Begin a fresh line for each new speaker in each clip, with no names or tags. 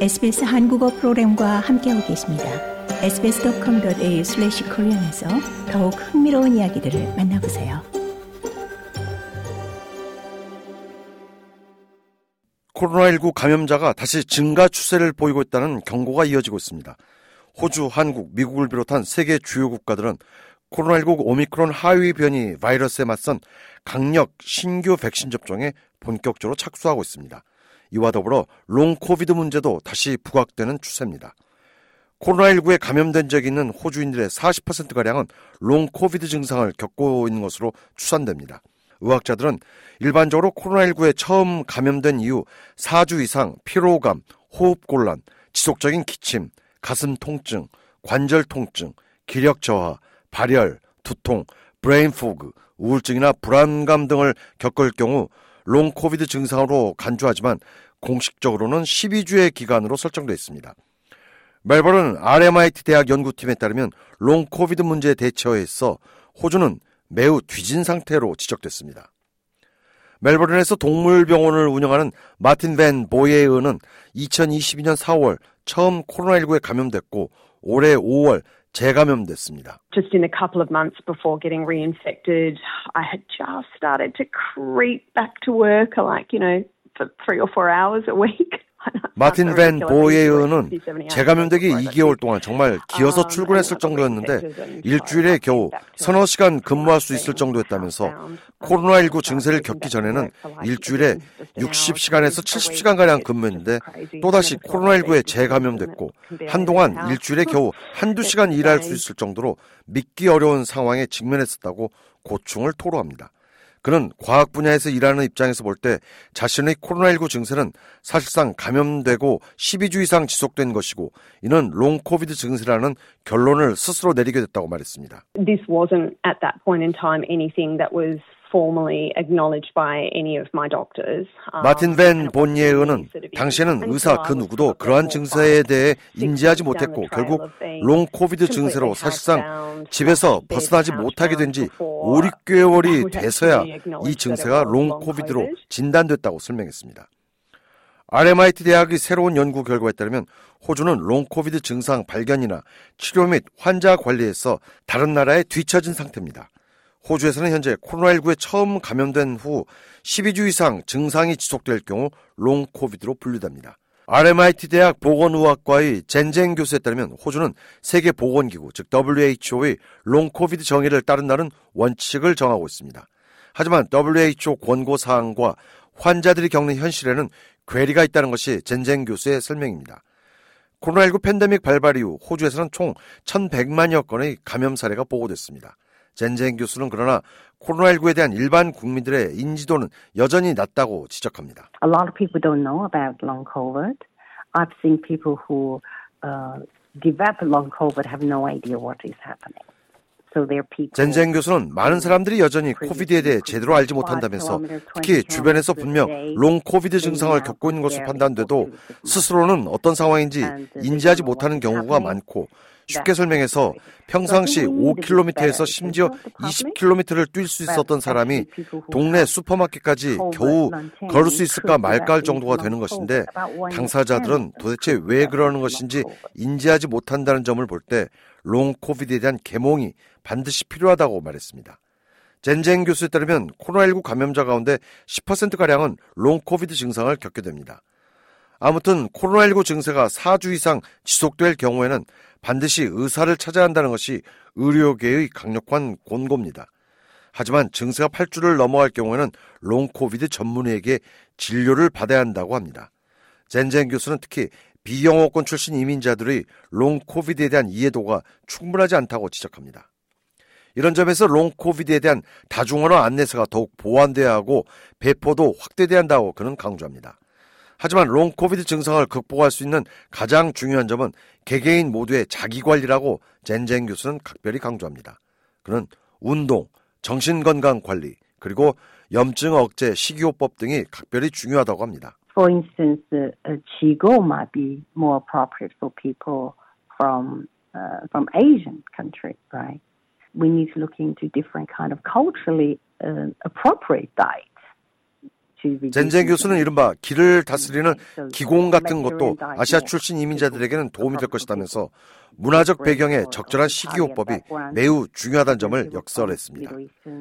SBS 한국어 프로그램과 함께하고 계십니다. sbs.com.au/korean에서 더욱 흥미로운 이야기들을 만나보세요.
코로나19 감염자가 다시 증가 추세를 보이고 있다는 경고가 이어지고 있습니다. 호주, 한국, 미국을 비롯한 세계 주요 국가들은 코로나19 오미크론 하위 변이 바이러스에 맞선 강력 신규 백신 접종에 본격적으로 착수하고 있습니다. 이와 더불어 long COVID 문제도 다시 부각되는 추세입니다. 코로나19에 감염된 적이 있는 호주인들의 40%가량은 long COVID 증상을 겪고 있는 것으로 추산됩니다. 의학자들은 일반적으로 코로나19에 처음 감염된 이후 4주 이상 피로감, 호흡곤란, 지속적인 기침, 가슴 통증, 관절 통증, 기력 저하, 발열, 두통, brain fog, 우울증이나 불안감 등을 겪을 경우 long COVID 증상으로 간주하지만 공식적으로는 12주의 기간으로 설정되어 있습니다. 멜버른 RMIT 대학 연구팀에 따르면 long COVID 문제에 대처해서 호주는 매우 뒤진 상태로 지적됐습니다. 멜버른에서 동물병원을 운영하는 마틴 벤 보예의는 2022년 4월 처음 코로나19에 감염됐고 올해 5월 재감염됐습니다.
Just in a couple of months before getting reinfected, I had just started to creep back to work like, you know, for three or four hours a week.
마틴 벤 보예의는 재감염되기 2개월 동안 정말 기어서 출근했을 정도였는데 일주일에 겨우 서너 시간 근무할 수 있을 정도였다면서 코로나19 증세를 겪기 전에는 일주일에 60시간에서 70시간가량 근무했는데 또다시 코로나19에 재감염됐고 한동안 일주일에 겨우 한두 시간 일할 수 있을 정도로 믿기 어려운 상황에 직면했었다고 고충을 토로합니다. 그는 과학 분야에서 일하는 입장에서 볼 때 자신의 코로나19 증세는 사실상 감염되고 12주 이상 지속된 것이고 이는 long COVID 증세라는 결론을 스스로 내리게 됐다고 말했습니다.
This wasn't at that point in time anything that was formally acknowledged by any of my doctors.
마틴 벤 본예의는 당시에는 의사 그 누구도 그러한 증세에 대해 인지하지 못했고 결국 long COVID 증세로 사실상 집에서 벗어나지 못하게 된 지 5, 6개월이 돼서야 이 증세가 long COVID로 진단됐다고 설명했습니다. RMIT 대학의 새로운 연구 결과에 따르면 호주는 long COVID 증상 발견이나 치료 및 환자 관리에서 다른 나라에 뒤처진 상태입니다. 호주에서는 현재 코로나19에 처음 감염된 후 12주 이상 증상이 지속될 경우 long COVID로 분류됩니다. RMIT 대학 보건의학과의 젠젠 교수에 따르면 호주는 세계 보건기구 즉 WHO의 long COVID 정의를 따른다는 원칙을 정하고 있습니다. 하지만 WHO 권고 사항과 환자들이 겪는 현실에는 괴리가 있다는 것이 젠젠 교수의 설명입니다. 코로나19 팬데믹 발발 이후 호주에서는 총 1,100만여 건의 감염 사례가 보고됐습니다. 젠젠 교수는 그러나 코로나19에 대한 일반 국민들의 인지도는 여전히 낮다고 지적합니다.
A lot of people don't know about long COVID. I've seen people who uh, develop long COVID have no idea what is happening.
젠젠 교수는 많은 사람들이 여전히 COVID에 대해 제대로 알지 못한다면서 특히 주변에서 분명 long COVID 증상을 겪고 있는 것으로 판단돼도 스스로는 어떤 상황인지 인지하지 못하는 경우가 많고 쉽게 설명해서 평상시 5km에서 심지어 20km를 뛸 수 있었던 사람이 동네 슈퍼마켓까지 겨우 걸을 수 있을까 말까 할 정도가 되는 것인데 당사자들은 도대체 왜 그러는 것인지 인지하지 못한다는 점을 볼 때 롱 코비드에 대한 개몽이 반드시 필요하다고 말했습니다. 젠젠 교수에 따르면 코로나19 감염자 가운데 10%가량은 long COVID 증상을 겪게 됩니다. 아무튼 코로나19 증세가 4주 이상 지속될 경우에는 반드시 의사를 찾아야 한다는 것이 의료계의 강력한 권고입니다. 하지만 증세가 8주를 넘어갈 경우에는 long COVID 전문의에게 진료를 받아야 한다고 합니다. 젠젠 교수는 특히 비영어권 출신 이민자들의 long COVID에 대한 이해도가 충분하지 않다고 지적합니다. 이런 점에서 long COVID에 대한 다중언어 안내서가 더욱 보완돼야 하고 배포도 확대돼야 한다고 그는 강조합니다. 하지만 long COVID 증상을 극복할 수 있는 가장 중요한 점은 개개인 모두의 자기 관리라고 젠젠 교수는 각별히 강조합니다. 그는 운동, 정신건강 관리, 그리고 염증 억제 식이요법 등이 각별히 중요하다고 합니다.
For instance, uh, qigong might be more appropriate for people from uh, from Asian countries, right? We need to look into different kind of culturally uh, appropriate diet.
젠젠 교수는 이른바 길을 다스리는 기공 같은 것도 아시아 출신 이민자들에게는 도움이 될 것이다면서 문화적 배경에 적절한 식이요법이 매우 중요하다는 점을 역설했습니다.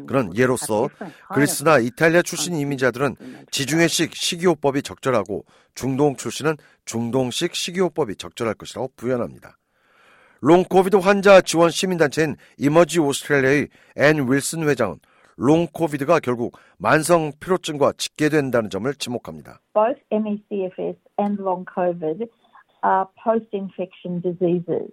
그런 예로서 그리스나 이탈리아 출신 이민자들은 지중해식 식이요법이 적절하고 중동 출신은 중동식 식이요법이 적절할 것이라고 부연합니다. long COVID 환자 지원 시민단체인 이머지 오스트레일리아의 앤 윌슨 회장은 long COVID가 결국 만성 피로증과 직결된다는 점을 지목합니다.
Both ME/CFS and long COVID are post-infection diseases.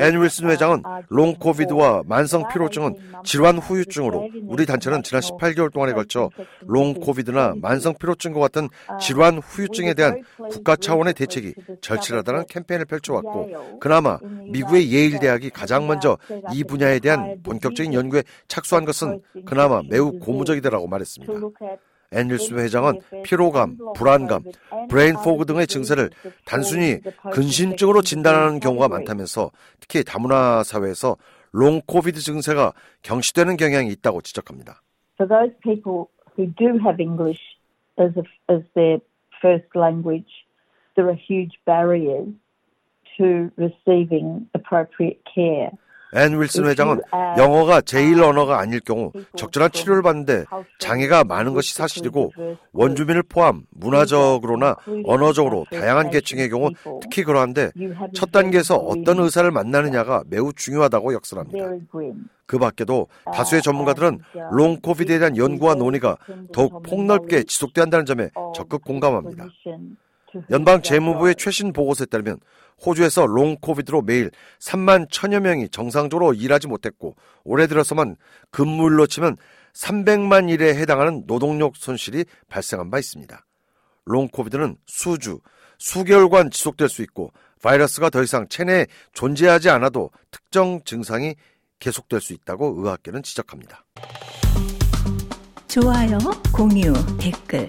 앤 윌슨 회장은 long COVID와 만성 피로증은 질환 후유증으로 우리 단체는 지난 18개월 동안에 걸쳐 long COVID나 만성 피로증과 같은 질환 후유증에 대한 국가 차원의 대책이 절실하다는 캠페인을 펼쳐왔고 그나마 미국의 예일 대학이 가장 먼저 이 분야에 대한 본격적인 연구에 착수한 것은 그나마 매우 고무적이다라고 말했습니다. 앤 윌슨 회장은 피로감, 불안감, brain fog 등의 증세를 단순히 근심증으로 진단하는 경우가 많다면서 특히 다문화 사회에서 long COVID 증세가 경시되는 경향이 있다고 지적합니다.
For those people who don't have English as, a, as their first language, there are huge barriers to receiving appropriate care.
앤 윌슨 회장은 영어가 제1 언어가 아닐 경우 적절한 치료를 받는데 장애가 많은 것이 사실이고 원주민을 포함 문화적으로나 언어적으로 다양한 계층의 경우 특히 그러한데 첫 단계에서 어떤 의사를 만나느냐가 매우 중요하다고 역설합니다. 그 밖에도 다수의 전문가들은 long COVID에 대한 연구와 논의가 더욱 폭넓게 지속돼야 한다는 점에 적극 공감합니다. 연방 재무부의 최신 보고서에 따르면 호주에서 long COVID로 매일 3만 천여 명이 정상적으로 일하지 못했고 올해 들어서만 근무일로 치면 300만 일에 해당하는 노동력 손실이 발생한 바 있습니다. 롱 코비드는 수주, 수개월간 지속될 수 있고 바이러스가 더 이상 체내에 존재하지 않아도 특정 증상이 계속될 수 있다고 의학계는 지적합니다.
좋아요, 공유, 댓글,